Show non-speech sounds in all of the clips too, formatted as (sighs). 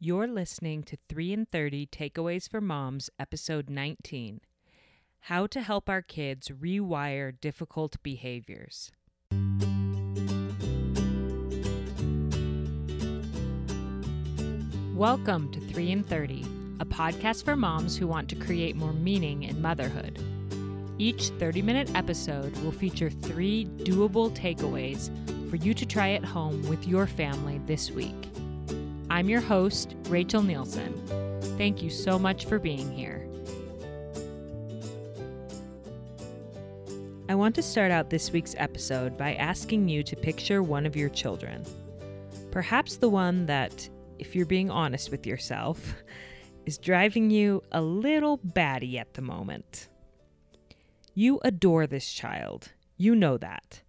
You're listening to 3 in 30 Takeaways for Moms, episode 19 How to Help Our Kids Rewire Difficult Behaviors. Welcome to 3 in 30, a podcast for moms who want to create more meaning in motherhood. Each 30 minute episode will feature three doable takeaways for you to try at home with your family this week. I'm your host, Rachel Nielsen. Thank you so much for being here. I want to start out this week's episode by asking you to picture one of your children. Perhaps the one that, if you're being honest with yourself, (laughs) is driving you a little batty at the moment. You adore this child. You know that.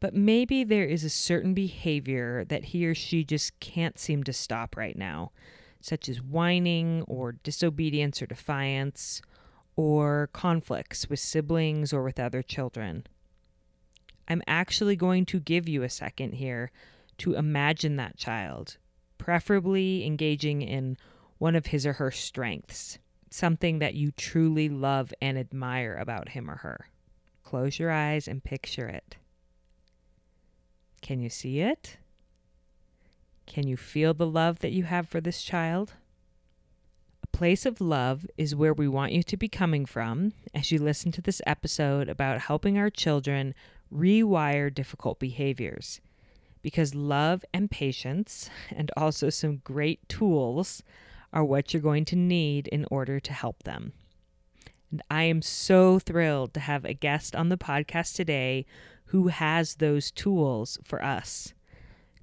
But maybe there is a certain behavior that he or she just can't seem to stop right now, such as whining or disobedience or defiance, or conflicts with siblings or with other children. I'm actually going to give you a second here to imagine that child, preferably engaging in one of his or her strengths, something that you truly love and admire about him or her. Close your eyes and picture it. Can you see it? Can you feel the love that you have for this child? A place of love is where we want you to be coming from as you listen to this episode about helping our children rewire difficult behaviors. Because love and patience, (laughs) and also some great tools, are what you're going to need in order to help them. And I am so thrilled to have a guest on the podcast today who has those tools for us.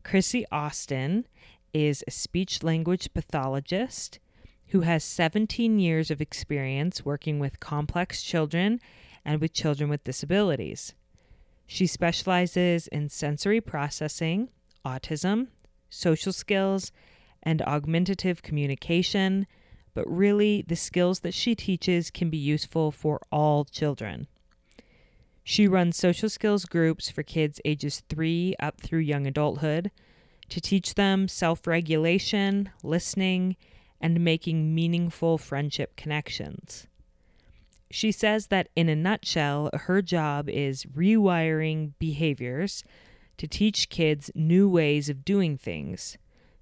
Chrissy Austin is a speech language pathologist who has 17 years of experience working with complex children and with children with disabilities. She specializes in sensory processing, autism, social skills, and augmentative communication, but really the skills that she teaches can be useful for all children. She runs social skills groups for kids ages 3 up through young adulthood to teach them self regulation, listening, and making meaningful friendship connections. She says that in a nutshell, her job is rewiring behaviors to teach kids new ways of doing things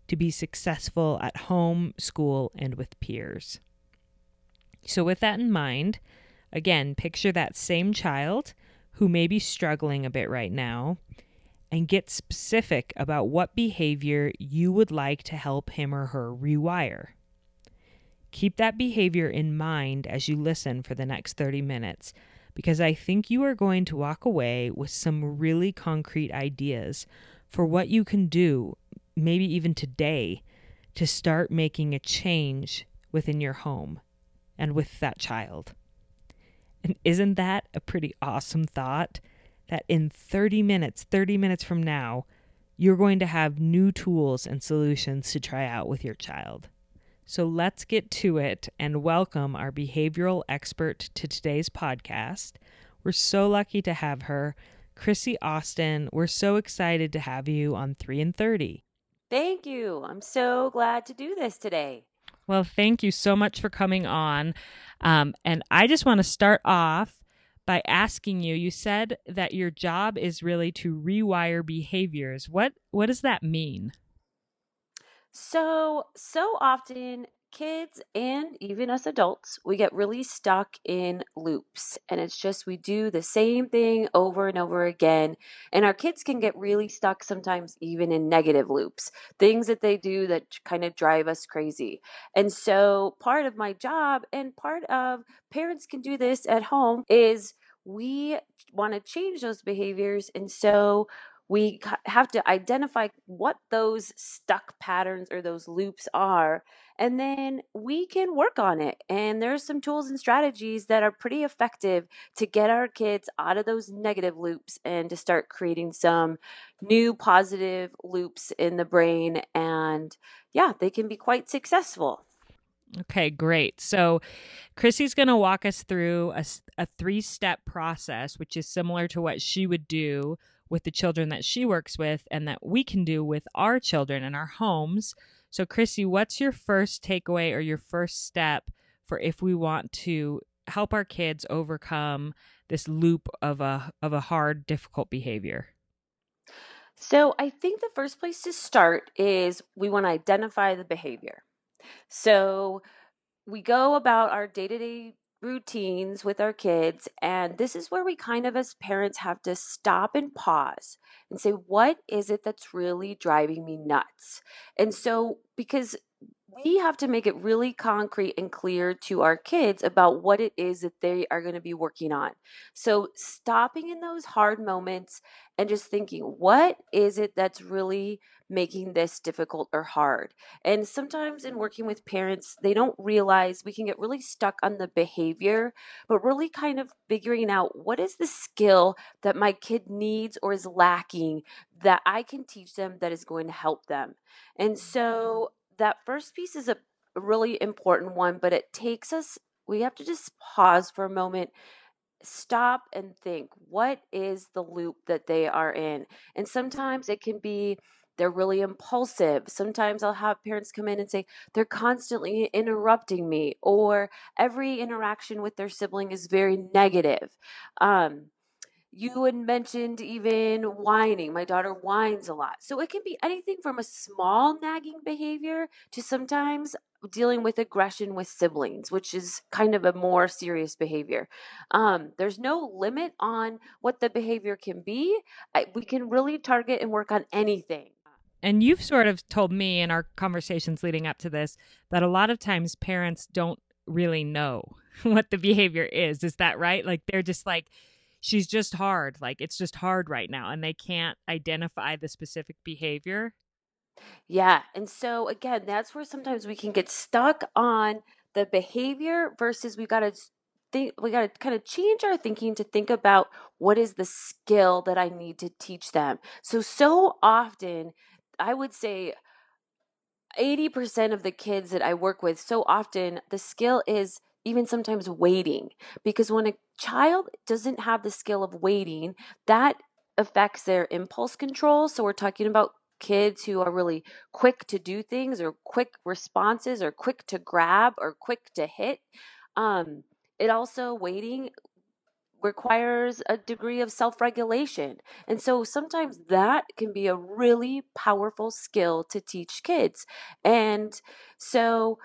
to be successful at home, school, and with peers. So, with that in mind, again, picture that same child who may be struggling a bit right now and get specific about what behavior you would like to help him or her rewire. Keep that behavior in mind as you listen for the next 30 minutes because I think you are going to walk away with some really concrete ideas for what you can do, maybe even today, to start making a change within your home and with that child. And isn't that a pretty awesome thought? That in 30 minutes, 30 minutes from now, you're going to have new tools and solutions to try out with your child. So let's get to it and welcome our behavioral expert to today's podcast. We're so lucky to have her, Chrissy Austin. We're so excited to have you on 3 in 30. Thank you. I'm so glad to do this today. Well, thank you so much for coming on. Um, and I just want to start off by asking you you said that your job is really to rewire behaviors. What what does that mean? So, so often kids and even us adults, we get really stuck in loops. And it's just we do the same thing over and over again. And our kids can get really stuck sometimes, even in negative loops, things that they do that kind of drive us crazy. And so, part of my job and part of parents can do this at home is we want to change those behaviors. And so, we have to identify what those stuck patterns or those loops are and then we can work on it and there's some tools and strategies that are pretty effective to get our kids out of those negative loops and to start creating some new positive loops in the brain and yeah they can be quite successful Okay, great. So, Chrissy's going to walk us through a, a three step process, which is similar to what she would do with the children that she works with and that we can do with our children in our homes So, Chrissy, what's your first takeaway or your first step for if we want to help our kids overcome this loop of a of a hard, difficult behavior? So, I think the first place to start is we want to identify the behavior. So, we go about our day-to-day routines with our kids. And this is where we kind of, as parents, have to stop and pause and say, what is it that's really driving me nuts? And so, because we have to make it really concrete and clear to our kids about what it is that they are going to be working on. So, stopping in those hard moments and just thinking, what is it that's really making this difficult or hard? And sometimes in mm-hmm. working with parents, they don't realize we can get really stuck on the behavior, but really kind of figuring out what is the skill that my kid needs or is lacking that I can teach them that is going to help them. And mm-hmm. so, that first piece is a really important one, but it takes us, we have to just pause for a moment, stop and think what is the loop that they are in? And sometimes it can be they're really impulsive. Sometimes I'll have parents come in and say, they're constantly interrupting me, or every interaction with their sibling is very negative. Um, you had mentioned even whining. My daughter whines a lot. So it can be anything from a small nagging behavior to sometimes dealing with aggression with siblings, which is kind of a more serious behavior. Um, there's no limit on what the behavior can be. I, we can really target and work on anything. And you've sort of told me in our conversations leading up to this that a lot of times parents don't really know (laughs) what the behavior is. Is that right? Like they're just like, she's just hard. Like it's just hard right now. And they can't identify the specific behavior. Yeah. And so, again, that's where sometimes we can get stuck on the behavior versus we got to think, we got to kind of change our thinking to think about what is the skill that I need to teach them. So, so often, I would say 80% of the kids that I work with, so often the skill is even sometimes waiting because when a child doesn't have the skill of waiting that affects their impulse control so we're talking about kids who are really quick to do things or quick responses or quick to grab or quick to hit. Um, it also waiting requires a degree of self regulation. And so sometimes that can be a really powerful skill to teach kids. And so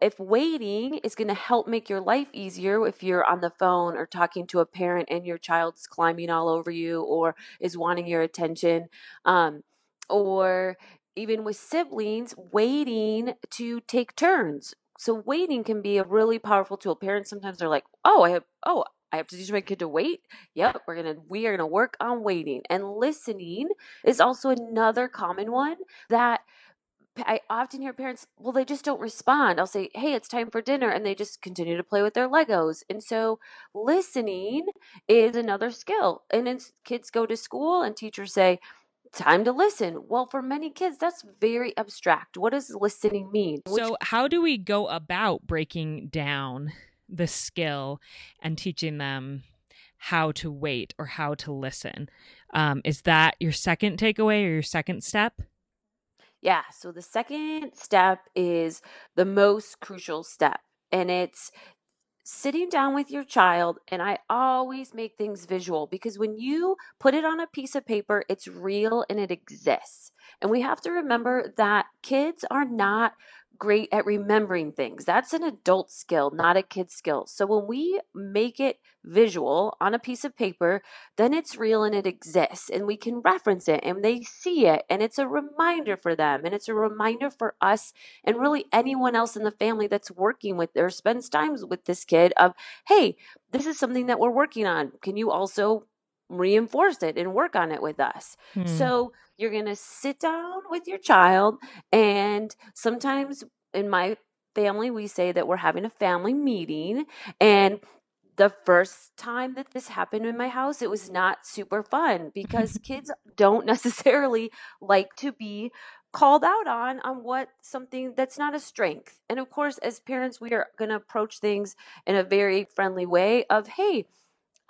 if waiting is going to help make your life easier if you're on the phone or talking to a parent and your child's climbing all over you or is wanting your attention um, or even with siblings waiting to take turns so waiting can be a really powerful tool parents sometimes are like oh i have oh I have to teach my kid to wait. Yep, we're gonna we are gonna work on waiting. And listening is also another common one that I often hear parents, well, they just don't respond. I'll say, hey, it's time for dinner. And they just continue to play with their Legos. And so listening is another skill. And it's, kids go to school and teachers say, time to listen. Well, for many kids, that's very abstract. What does listening mean? Which- so, how do we go about breaking down the skill and teaching them how to wait or how to listen? Um, is that your second takeaway or your second step? Yeah. So the second step is the most crucial step, and it's sitting down with your child. And I always make things visual because when you put it on a piece of paper, it's real and it exists. And we have to remember that kids are not great at remembering things. That's an adult skill, not a kid skill. So when we make it visual on a piece of paper, then it's real and it exists and we can reference it and they see it and it's a reminder for them and it's a reminder for us and really anyone else in the family that's working with or spends time with this kid of, hey, this is something that we're working on. Can you also reinforce it and work on it with us. Hmm. So you're going to sit down with your child, and sometimes in my family, we say that we're having a family meeting. And the first time that this happened in my house, it was not super fun because (laughs) kids don't (laughs) necessarily like to be called out on on what something that's not a strength. And of course, as parents, we are going to approach things in a very friendly way of, hey,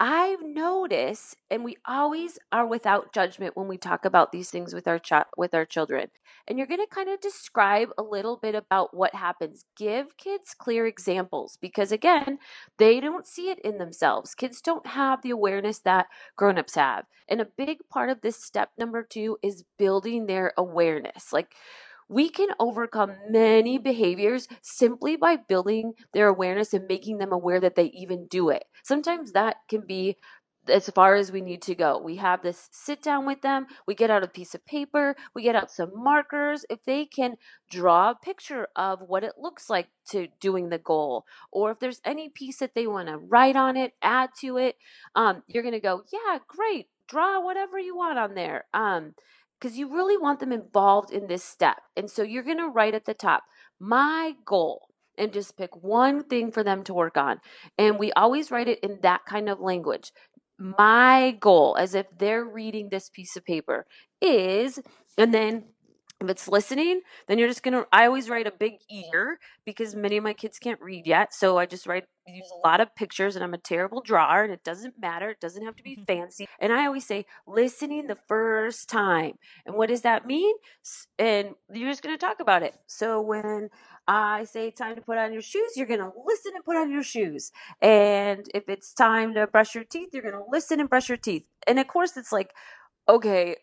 I've noticed, and we always are without judgment when we talk about these things with our ch- with our children. And you're going to kind of describe a little bit about what happens. Give kids clear examples because again, they don't see it in themselves. Kids don't have the awareness that grown-ups have. And a big part of this step number 2 is building their awareness. Like we can overcome many behaviors simply by building their awareness and making them aware that they even do it. Sometimes that can be as far as we need to go. We have this sit down with them, we get out a piece of paper, we get out some markers. If they can draw a picture of what it looks like to doing the goal, or if there's any piece that they want to write on it, add to it, um, you're going to go, yeah, great, draw whatever you want on there. Um, because you really want them involved in this step. And so you're going to write at the top, my goal, and just pick one thing for them to work on. And we always write it in that kind of language. My goal, as if they're reading this piece of paper, is, and then if it's listening, then you're just gonna. I always write a big ear because many of my kids can't read yet, so I just write use a lot of pictures, and I'm a terrible drawer, and it doesn't matter. It doesn't have to be mm-hmm. fancy. And I always say listening the first time. And what does that mean? And you're just gonna talk about it. So when I say time to put on your shoes, you're gonna listen and put on your shoes. And if it's time to brush your teeth, you're gonna listen and brush your teeth. And of course, it's like, okay,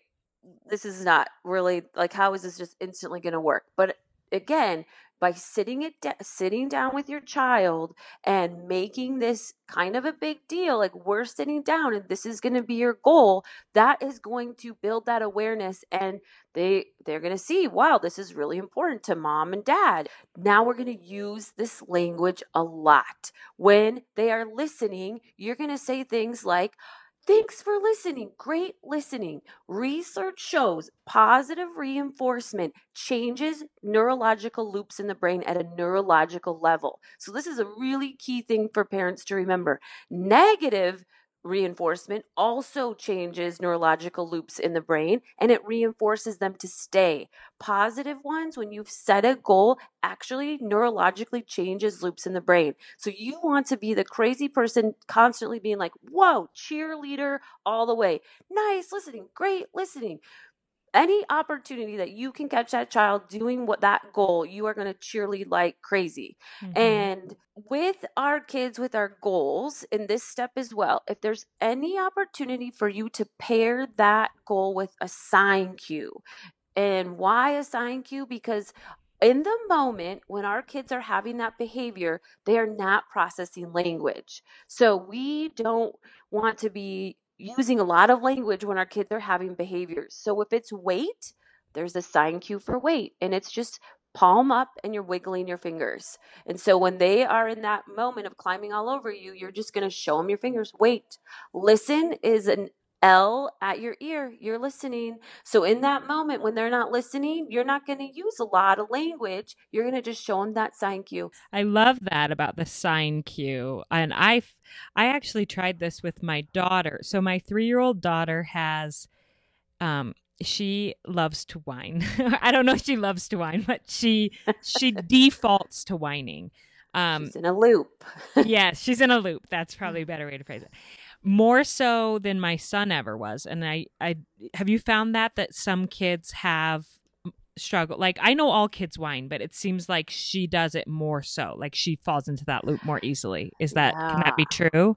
this is not really like how is this just instantly going to work? But again by sitting it da- sitting down with your child and making this kind of a big deal like we're sitting down and this is going to be your goal that is going to build that awareness and they they're going to see wow this is really important to mom and dad. Now we're going to use this language a lot. When they are listening you're going to say things like Thanks for listening. Great listening. Research shows positive reinforcement changes neurological loops in the brain at a neurological level. So, this is a really key thing for parents to remember. Negative reinforcement also changes neurological loops in the brain and it reinforces them to stay. Positive ones, when you've set a goal, actually neurologically changes loops in the brain. So you want to be the crazy person constantly being like, whoa, cheerleader all the way. Nice listening, great listening any opportunity that you can catch that child doing what that goal, you are going to cheerlead like crazy. Mm-hmm. And with our kids, with our goals in this step as well, if there's any opportunity for you to pair that goal with a sign cue, and why a sign cue? Because in the moment when our kids are having that behavior, they are not processing language. So we don't want to be using a lot of language when our kids are having behaviors. So if it's wait, there's a sign cue for wait, and it's just palm up and you're wiggling your fingers. And so when they are in that moment of climbing all over you, you're just going to show them your fingers. Wait. Listen is an L at your ear. You're listening. So in that moment when they're not listening, you're not going to use a lot of language. You're going to just show them that sign cue. I love that about the sign cue. And I I actually tried this with my daughter. So my 3-year-old daughter has um she loves to whine. (laughs) I don't know if she loves to whine, but she she (laughs) defaults to whining. Um, she's in a loop. yes, she's in a loop. That's (laughs) probably a better way to phrase it more so than my son ever was and i i have you found that that some kids have struggle like i know all kids whine but it seems like she does it more so like she falls into that loop more easily is that yeah. can that be true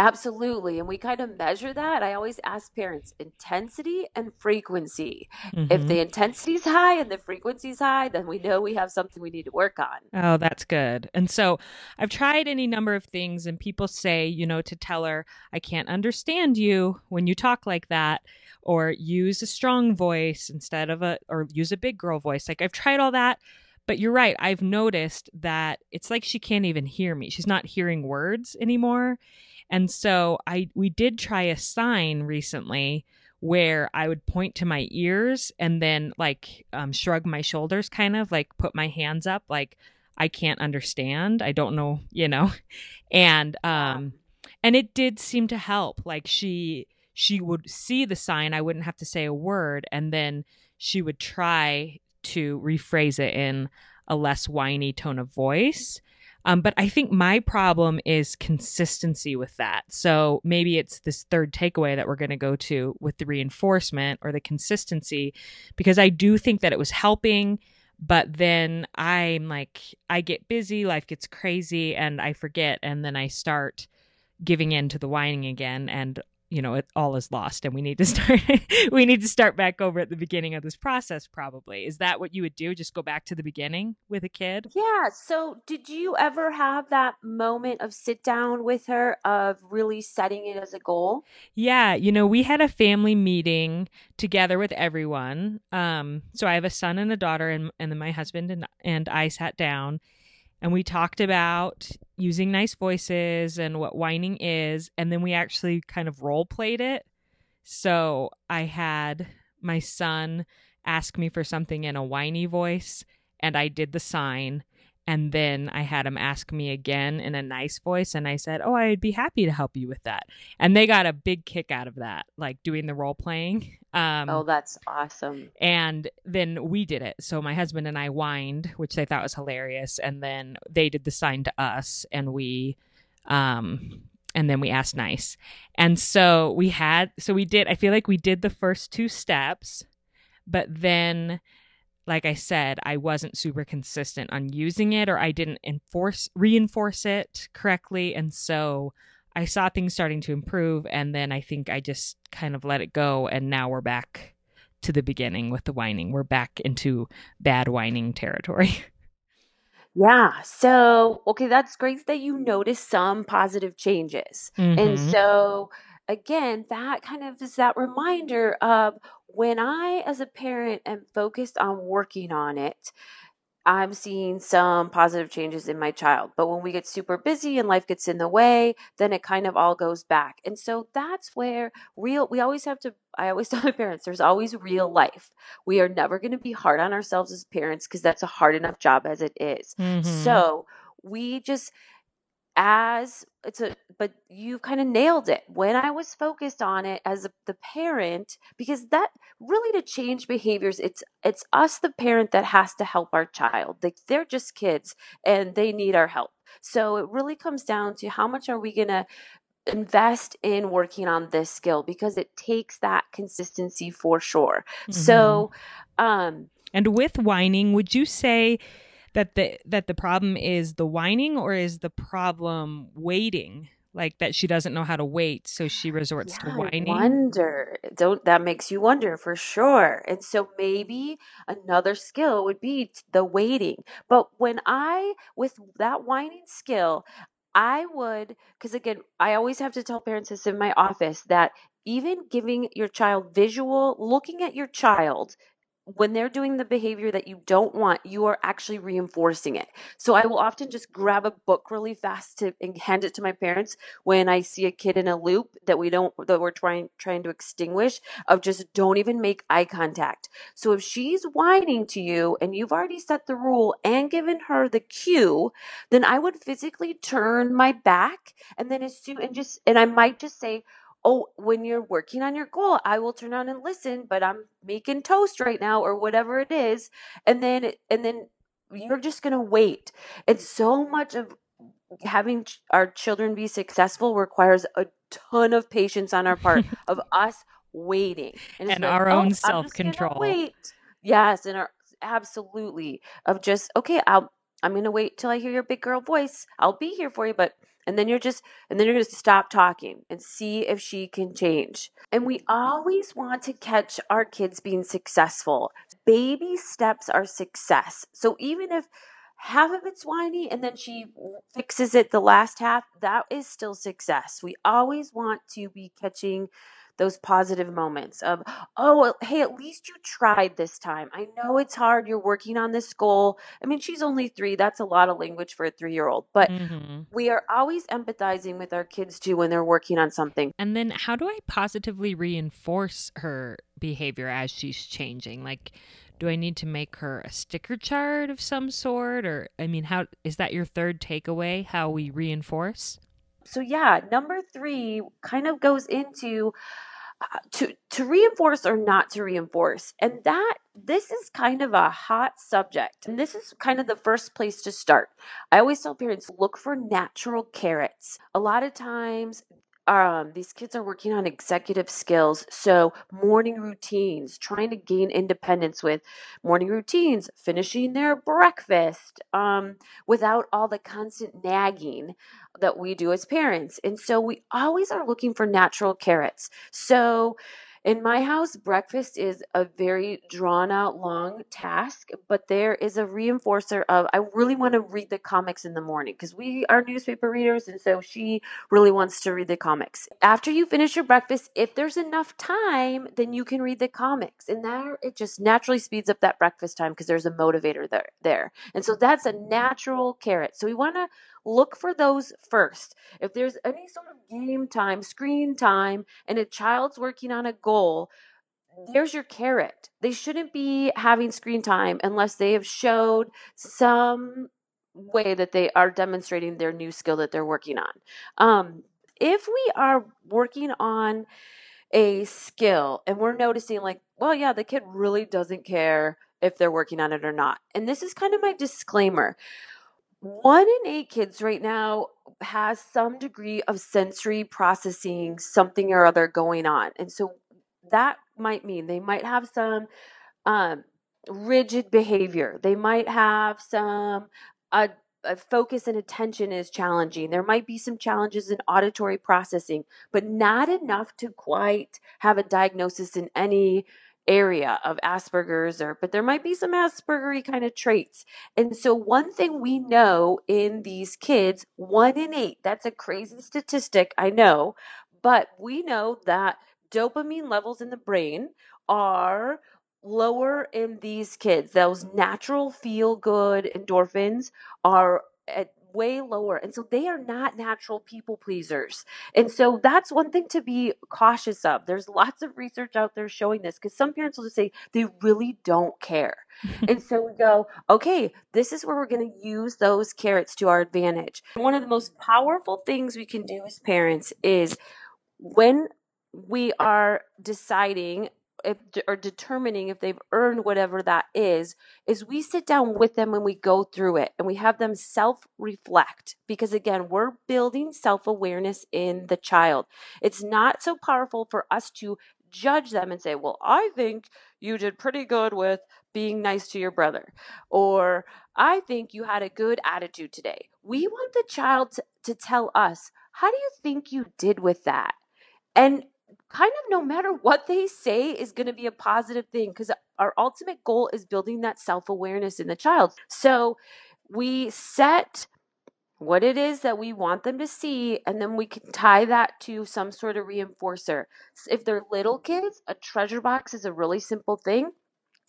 Absolutely. And we kind of measure that. I always ask parents intensity and frequency. Mm-hmm. If the intensity is high and the frequency is high, then we know we have something we need to work on. Oh, that's good. And so I've tried any number of things, and people say, you know, to tell her, I can't understand you when you talk like that, or use a strong voice instead of a, or use a big girl voice. Like I've tried all that. But you're right. I've noticed that it's like she can't even hear me. She's not hearing words anymore. And so I we did try a sign recently where I would point to my ears and then like um, shrug my shoulders, kind of like put my hands up, like I can't understand. I don't know, you know, (laughs) and um, and it did seem to help. Like she she would see the sign, I wouldn't have to say a word, and then she would try to rephrase it in a less whiny tone of voice. Um, but I think my problem is consistency with that. So maybe it's this third takeaway that we're going to go to with the reinforcement or the consistency, because I do think that it was helping. But then I'm like, I get busy, life gets crazy, and I forget. And then I start giving in to the whining again. And you know it all is lost and we need to (laughs) start we need to start back over at the beginning of this process probably. Is that what you would do? Just go back to the beginning with a kid? Yeah so did you ever have that moment of sit down with her of really setting it as a goal? Yeah you know we had a family meeting together with everyone. Um so i have a son and a daughter and, and then my husband and, and i sat down and we talked about using nice voices and what whining is and then we actually kind of role played it. So i had my son ask me for something in a whiny voice and i did the sign and then I had him ask me again in a nice voice. And I said, Oh, I'd be happy to help you with that. And they got a big kick out of that, like doing the role playing. Um, oh, that's awesome. And then we did it. So my husband and I whined, which they thought was hilarious. And then they did the sign to us and we, um, and then we asked nice. And so we had, so we did, I feel like we did the first two steps, but then like I said, I wasn't super consistent on using it or I didn't enforce reinforce it correctly and so I saw things starting to improve and then I think I just kind of let it go and now we're back to the beginning with the whining. We're back into bad whining territory. (laughs) Yeah. So, okay, that's great that you noticed some positive changes. Mm-hmm. And so again, that kind of is that reminder of when I, as a parent, am focused on working on it, I'm seeing some positive changes in my child. But when we get super busy and life gets in the way, then it kind of all goes back. And so that's where real, we always have to, I always (laughs) tell my parents, there's always real life. We are never going to be hard on ourselves as parents because that's a hard enough job as it is. Mm-hmm. So we just, as it's a but you kind of nailed it. When i was focused on it as a, the parent because that really to change behaviors it's it's us the parent that has to help our child. Like they're just kids and they need our help. So it really comes down to how much are we going to invest in working on this skill because it takes that consistency for sure. Mm-hmm. so um and with whining would you say that the that the problem is the whining or is the problem waiting? Like that she doesn't know how to wait so she (sighs) resorts yeah, to whining? I wonder. Don't that makes you wonder for sure. And so maybe another skill would be the waiting. But when i with that whining skill i would because again i always have to tell parents this in my office that even giving your child visual looking at your child when they're doing the behavior that you don't want, you are actually reinforcing it. So I will often just grab a book really fast to and hand it to my parents when I see a kid in a loop that we don't that we're trying trying to extinguish of just don't even make eye contact. So if she's whining to you and you've already set the rule and given her the cue, then I would physically turn my back and then as soon and just and I might just say, oh, when you're working on your goal, I will turn on and listen, but I'm making toast right now or whatever it is. And then, and then you're just going to wait. And so much of having our children be successful requires a ton of patience on our part (laughs) of us waiting and, and our oh, own oh, self control. Wait. Yes. And our, absolutely of just, okay, I'll, I'm going to wait till I hear your big girl voice. I'll be here for you, but and then you're just and then you're going to stop talking and see if she can change. And we always want to catch our kids being successful. Baby steps are success. So even if half of it's whiny and then she fixes it the last half that is still success. We always want to be catching those positive moments of, oh, hey, at least you tried this time. I know it's hard. You're working on this goal. I mean, she's only three. That's a lot of language for a three year old. But mm-hmm. we are always empathizing with our kids too when they're working on something. And then how do I positively reinforce her behavior as she's changing? Like, do I need to make her a sticker chart of some sort? Or, I mean, how is that your third takeaway? How we reinforce? So, yeah, number three kind of goes into to to reinforce or not to reinforce. And that this is kind of a hot subject. And this is kind of the first place to start. I always tell parents look for natural carrots. A lot of times um, these kids are working on executive skills. So, morning routines, trying to gain independence with morning routines, finishing their breakfast um, without all the constant nagging that we do as parents. And so, we always are looking for natural carrots. So, in my house, breakfast is a very drawn out, long task, but there is a reinforcer of I really want to read the comics in the morning because we are newspaper readers, and so she really wants to read the comics. After you finish your breakfast, if there's enough time, then you can read the comics, and there it just naturally speeds up that breakfast time because there's a motivator there. There, and so that's a natural carrot. So we want to look for those first. If there's any sort of game time, screen time, and a child's working on a goal, there's your carrot. They shouldn't be having screen time unless they have showed some way that they are demonstrating their new skill that they're working on. Um, if we are working on a skill and we're noticing, like, well, yeah, the kid really doesn't care if they're working on it or not. And this is kind of my disclaimer one in eight kids right now has some degree of sensory processing, something or other going on. And so that might mean they might have some um, rigid behavior. They might have some uh, uh, focus and attention is challenging. There might be some challenges in auditory processing, but not enough to quite have a diagnosis in any area of Asperger's or but there might be some Aspergery kind of traits. And so one thing we know in these kids, 1 in 8, that's a crazy statistic, I know, but we know that dopamine levels in the brain are lower in these kids. Those natural feel good endorphins are at way lower. And so they are not natural people pleasers. And so that's one thing to be cautious of. There's lots of research out there showing this because some parents will just say they really don't care. (laughs) and so we go, okay, this is where we're going to use those carrots to our advantage. One of the most powerful things we can do as parents is when we are deciding if, or determining if they've earned whatever that is is we sit down with them and we go through it and we have them self reflect because again we're building self awareness in the child. It's not so powerful for us to judge them and say well i think you did pretty good with being nice to your brother or i think you had a good attitude today. We want the child to, to tell us how do you think you did with that? And kind of no matter what they say is going to be a positive thing because our ultimate goal is building that self awareness in the child. So we set what it is that we want them to see, and then we can tie that to some sort of reinforcer. If they're little kids, a treasure box is a really simple thing.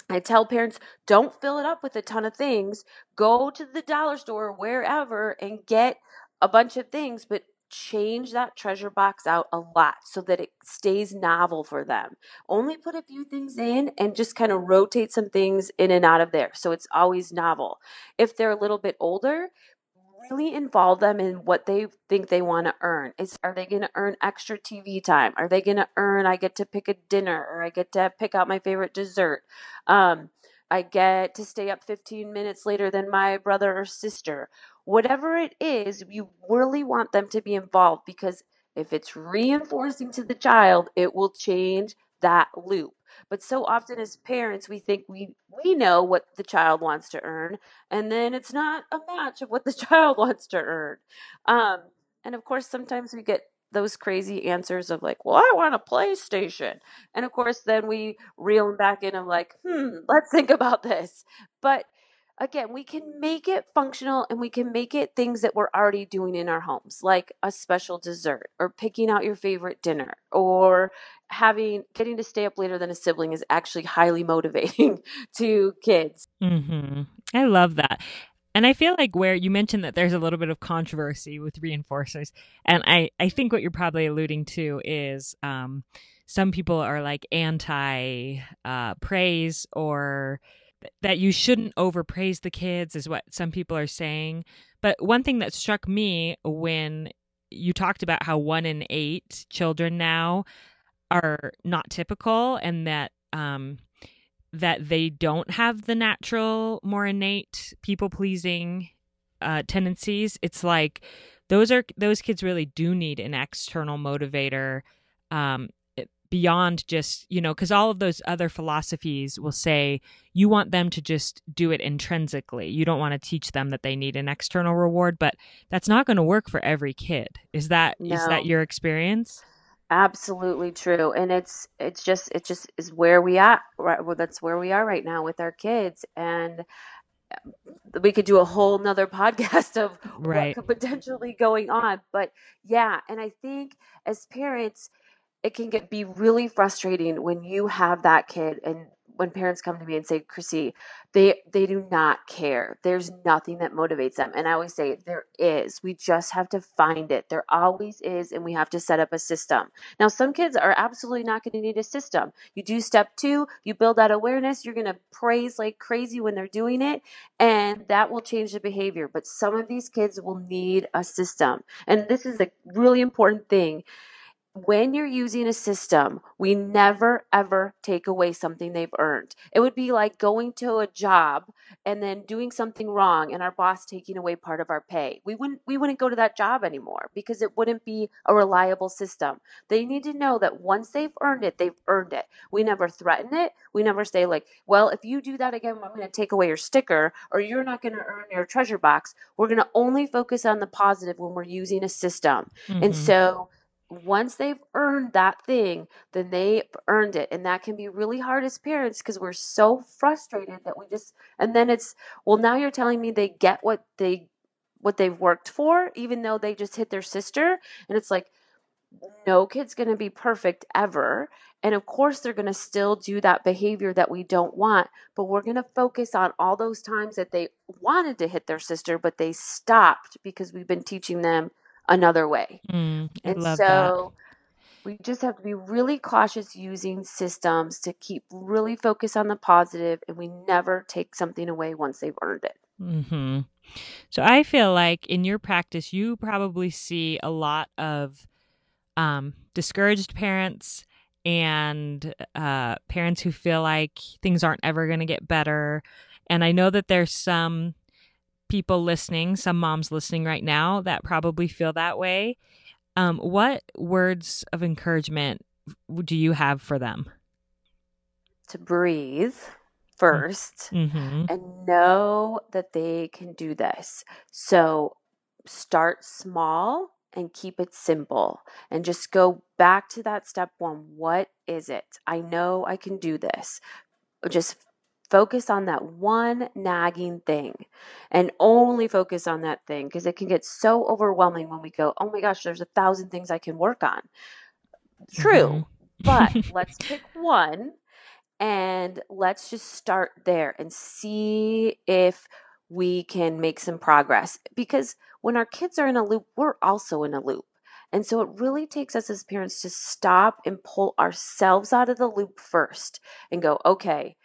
I tell parents don't fill it up with a ton of things. Go to the dollar store, wherever, and get a bunch of things, but change that treasure box out a lot so that it stays novel for them. Only put a few things in and just kind of rotate some things in and out of there so it's always novel. If they're a little bit older, really involve them in what they think they want to earn. Is are they going to earn extra TV time? Are they going to earn I get to pick a dinner or I get to pick out my favorite dessert? Um, I get to stay up 15 minutes later than my brother or sister whatever it is, you really want them to be involved because if it's reinforcing to the child, it will change that loop. But so often as parents, we think we we know what the child wants to earn, and then it's not a match of what the (laughs) child wants to earn. Um, and of course, sometimes we get those crazy answers of like, well, I want a PlayStation. And of course, then we reel them back in of like, hmm, let's think about this. But again, we can make it functional and we can make it things that we're already doing in our homes, like a special dessert or picking out your favorite dinner or having getting to stay up later than a sibling is actually highly (laughs) motivating to kids. Mm-hmm. I love that. And I feel like where you mentioned that there's a little bit of controversy with reinforcers, and I, I think what you're probably alluding to is um, some people are like anti uh, praise or that you shouldn't overpraise the kids is what some people are saying. But one thing that struck me when you talked about how one in eight children now are not typical and that um, that they don't have the natural, more innate people pleasing uh, tendencies. It's like those are those kids really do need an external motivator um, beyond just you know because all of those other philosophies will say you want them to just do it intrinsically you don't want to teach them that they need an external reward but that's not going to work for every kid is that no. is that your experience absolutely true and it's it's just it just is where we are right well that's where we are right now with our kids and um, we could do a whole nother podcast (laughs) of right. what could potentially going on but yeah and i think as parents it can get be really frustrating when you have that kid and when parents come to me and say, Chrissy, they they do not care. There's nothing that motivates them. And I always say there is. We just have to find it. There always is, and we have to set up a system. Now, some kids are absolutely not going to need a system. You do step two, you build that awareness, you're gonna praise like crazy when they're doing it, and that will change the behavior. But some of these kids will need a system. And this is a really important thing when you're using a system, we never ever take away something they've earned. It would be like going to a job and then doing something wrong and our boss taking away part of our pay. We wouldn't we wouldn't go to that job anymore because it wouldn't be a reliable system. They need to know that once they've earned it, they've earned it. We never threaten it. We never say like, "Well, if you do that again, I'm going to take away your sticker or you're not going to earn your treasure box." We're going to only focus on the positive when we're using a system. Mm-hmm. And so once they've earned that thing, then they've earned it. And that can be really hard as parents because we're so frustrated that we just and then it's well now you're telling me they get what they what they've worked for, even though they just hit their sister. And it's like no kid's gonna be perfect ever. And of course they're gonna still do that behavior that we don't want, but we're gonna focus on all those times that they wanted to hit their sister, but they stopped because we've been teaching them another way. Mm, and so that. we just have to be really cautious using systems to keep really focus on the positive and we never take something away once they've earned it. Mm-hmm. So I feel like in your practice, you probably see a lot of um, discouraged parents and uh, parents who feel like things aren't ever going to get better. And I know that there's some people listening, some moms listening right now that probably feel that way. Um, what words of encouragement do you have for them? To breathe 1st mm-hmm. and know that they can do this. So start small and keep it simple and just go back to that step one. What is it? I know I can do this. Just Focus on that one nagging thing and only focus on that thing because it can get so overwhelming when we go, oh my gosh, there's a thousand things I can work on. True, mm-hmm. but (laughs) let's pick one and let's just start there and see if we can make some progress. Because when our kids are in a loop, we're also in a loop. And so it really takes us as parents to stop and pull ourselves out of the loop first and go, okay,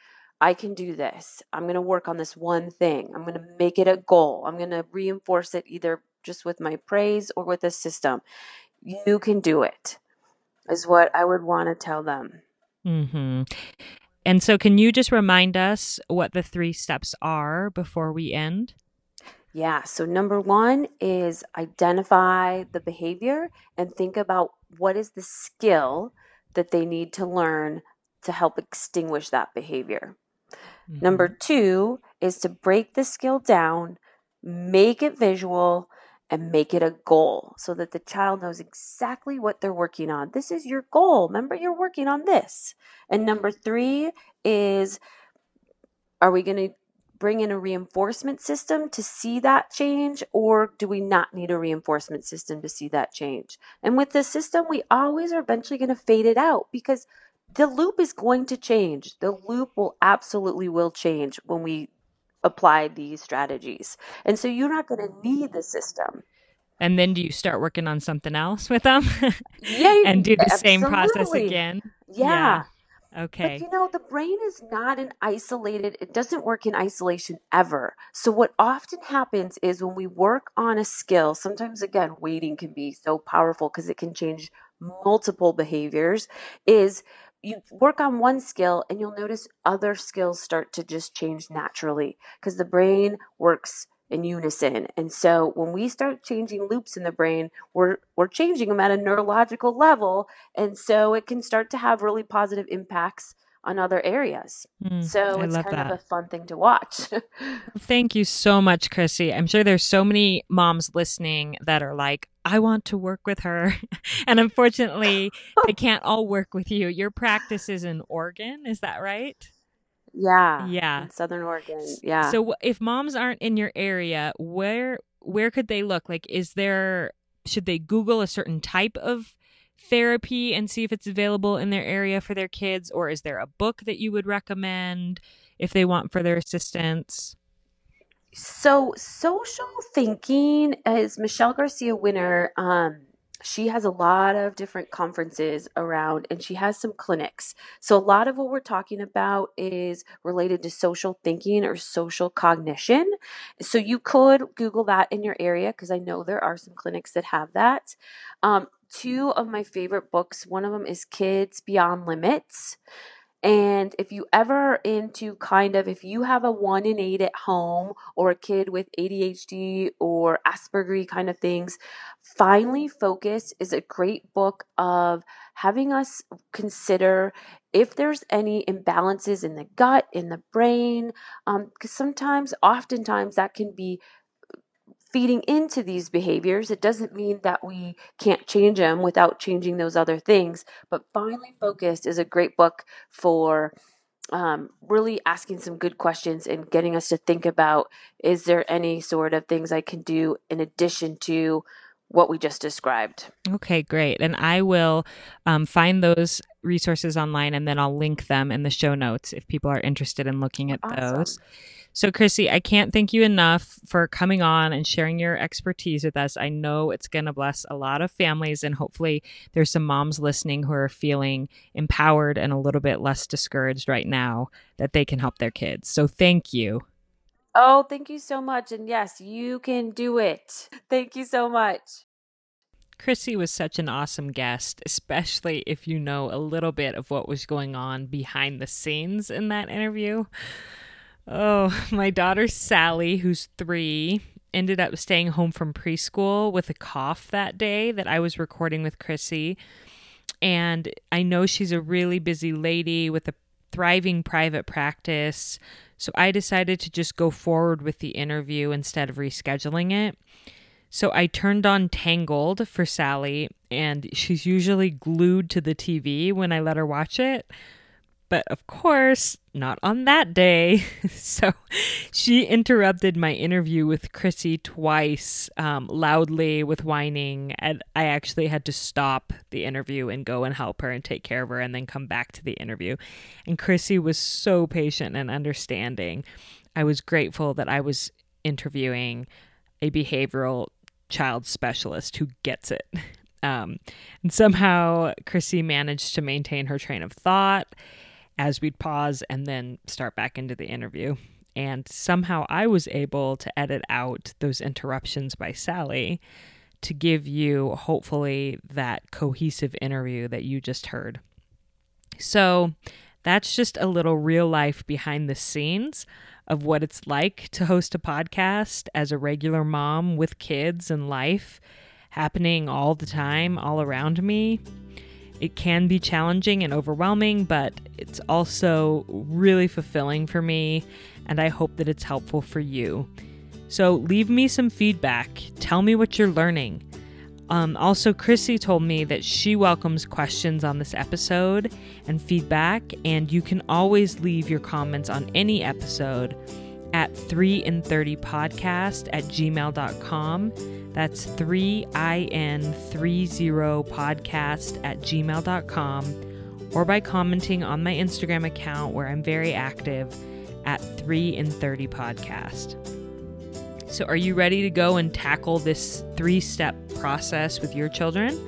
I can do this. I'm going to work on this one thing. I'm going to make it a goal. I'm going to reinforce it either just with my praise or with a system. You can do it, is what I would want to tell them. Mm-hmm. And so, can you just remind us what the three steps are before we end? Yeah. So, number one is identify the behavior and think about what is the skill that they need to learn to help extinguish that behavior. Mm-hmm. Number two is to break the skill down, make it visual, and make it a goal so that the child knows exactly what they're working on. This is your goal. Remember, you're working on this. And number three is are we going to bring in a reinforcement system to see that change, or do we not need a reinforcement system to see that change? And with the system, we always are eventually going to fade it out because the loop is going to change. The loop will absolutely will change when we apply these strategies. And so you're not going to need the system. And then do you start working on something else with them? (laughs) Yeah. and do the absolutely. same process again? Yeah. yeah. Okay. But you know, the brain is not an isolated, it doesn't work in isolation ever. So, what often happens is when we work on a skill, sometimes again, waiting can be so powerful because it can change multiple behaviors is you work on one skill and you'll notice other skills start to just change naturally because the brain works in unison. And so when we start changing loops in the brain, we're we're changing them at a neurological level and so it can start to have really positive impacts on other areas. Mm, so it's kind that. of a fun thing to watch. (laughs) Thank you so much, Chrissy. I'm sure there's so many moms listening that are like, I want to work with her. (laughs) and unfortunately, they (laughs) can't all work with you. Your practice is in Oregon, is that right? Yeah. Yeah. Southern Oregon. Yeah. So if moms aren't in your area, where where could they look? Like is there should they google a certain type of therapy and see if it's available in their area for their kids or is there a book that you would recommend if they want further assistance? So social thinking is Michelle Garcia Winner um she has a lot of different conferences around and she has some clinics. So, a lot of what we're talking about is related to social thinking or social cognition. So, you could Google that in your area because I know there are some clinics that have that. Um, two of my favorite books one of them is Kids Beyond Limits. And if you ever into kind of if you have a one in eight at home or a kid with ADHD or Asperger kind of things, Finally Focus is a great book of having us consider if there's any imbalances in the gut, in the brain, because um, sometimes, oftentimes, that can be feeding into these behaviors. It doesn't mean that we can't change them without changing those other things. But Finally Focused is a great book for um, really asking some good questions and getting us to think about is there any sort of things I can do in addition to what we just described. Okay, great. And I will um, find those resources online and then I'll link them in the show notes if people are interested in looking at awesome. those. So, Chrissy, I can't thank you enough for coming on and sharing your expertise with us. I know it's going to bless a lot of families, and hopefully, there's some moms listening who are feeling empowered and a little bit less discouraged right now that they can help their kids. So, thank you. Oh, thank you so much. And yes, you can do it. Thank you so much. Chrissy was such an awesome guest, especially if you know a little bit of what was going on behind the scenes in that interview. Oh, (laughs) my daughter Sally, who's three, ended up staying home from preschool with a cough that day that I was recording with Chrissy. And I know she's a really busy lady with a thriving private practice. So I decided to just go forward with the interview instead of rescheduling it. So I turned on Tangled for Sally, and she's usually glued to the TV when I let her watch it but of course, not on that day. (laughs) so she interrupted my interview with Chrissy twice, um, loudly with whining. And I actually had to stop the interview and go and help her and take care of her and then come back to the interview. And Chrissy was so patient and understanding. I was grateful that I was interviewing a behavioral child specialist who gets it. (laughs) Um, and somehow Chrissy managed to maintain her train of thought as we'd pause and then start back into the interview. And somehow I was able to edit out those interruptions by Sally to give you, hopefully, that cohesive interview that you just heard. So that's just a little real life behind the scenes of what it's like to host a podcast as a regular mom with kids and life happening all the time, all around me. It can be challenging and overwhelming, but it's also really fulfilling for me, and I hope that it's helpful for you. So leave me some feedback. Tell me what you're learning. Um, also, Chrissy told me that she welcomes questions on this episode and feedback, and you can always leave your comments on any episode at 3 in 30 podcast at gmail.com. That's 3in30 podcast at gmail.com or by commenting on my Instagram account where I'm very active at 3 in 30 podcast. So, are you ready to go and tackle this three step process with your children?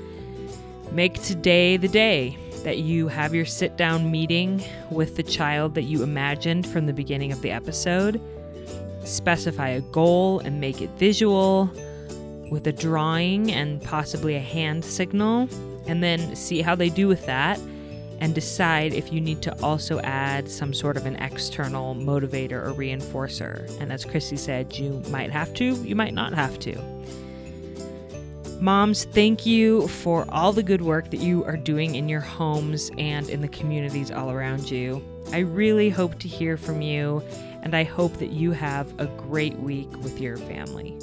Make today the day that you have your sit down meeting with the child that you imagined from the beginning of the episode. Specify a goal and make it visual with a drawing and possibly a hand signal. and then see how they do with that and decide if you need to also add some sort of an external motivator or reinforcer. And as Chrissy said, you might have to, you might not have to. Moms, thank you for all the good work that you are doing in your homes and in the communities all around you. I really hope to hear from you, and I hope that you have a great week with your family.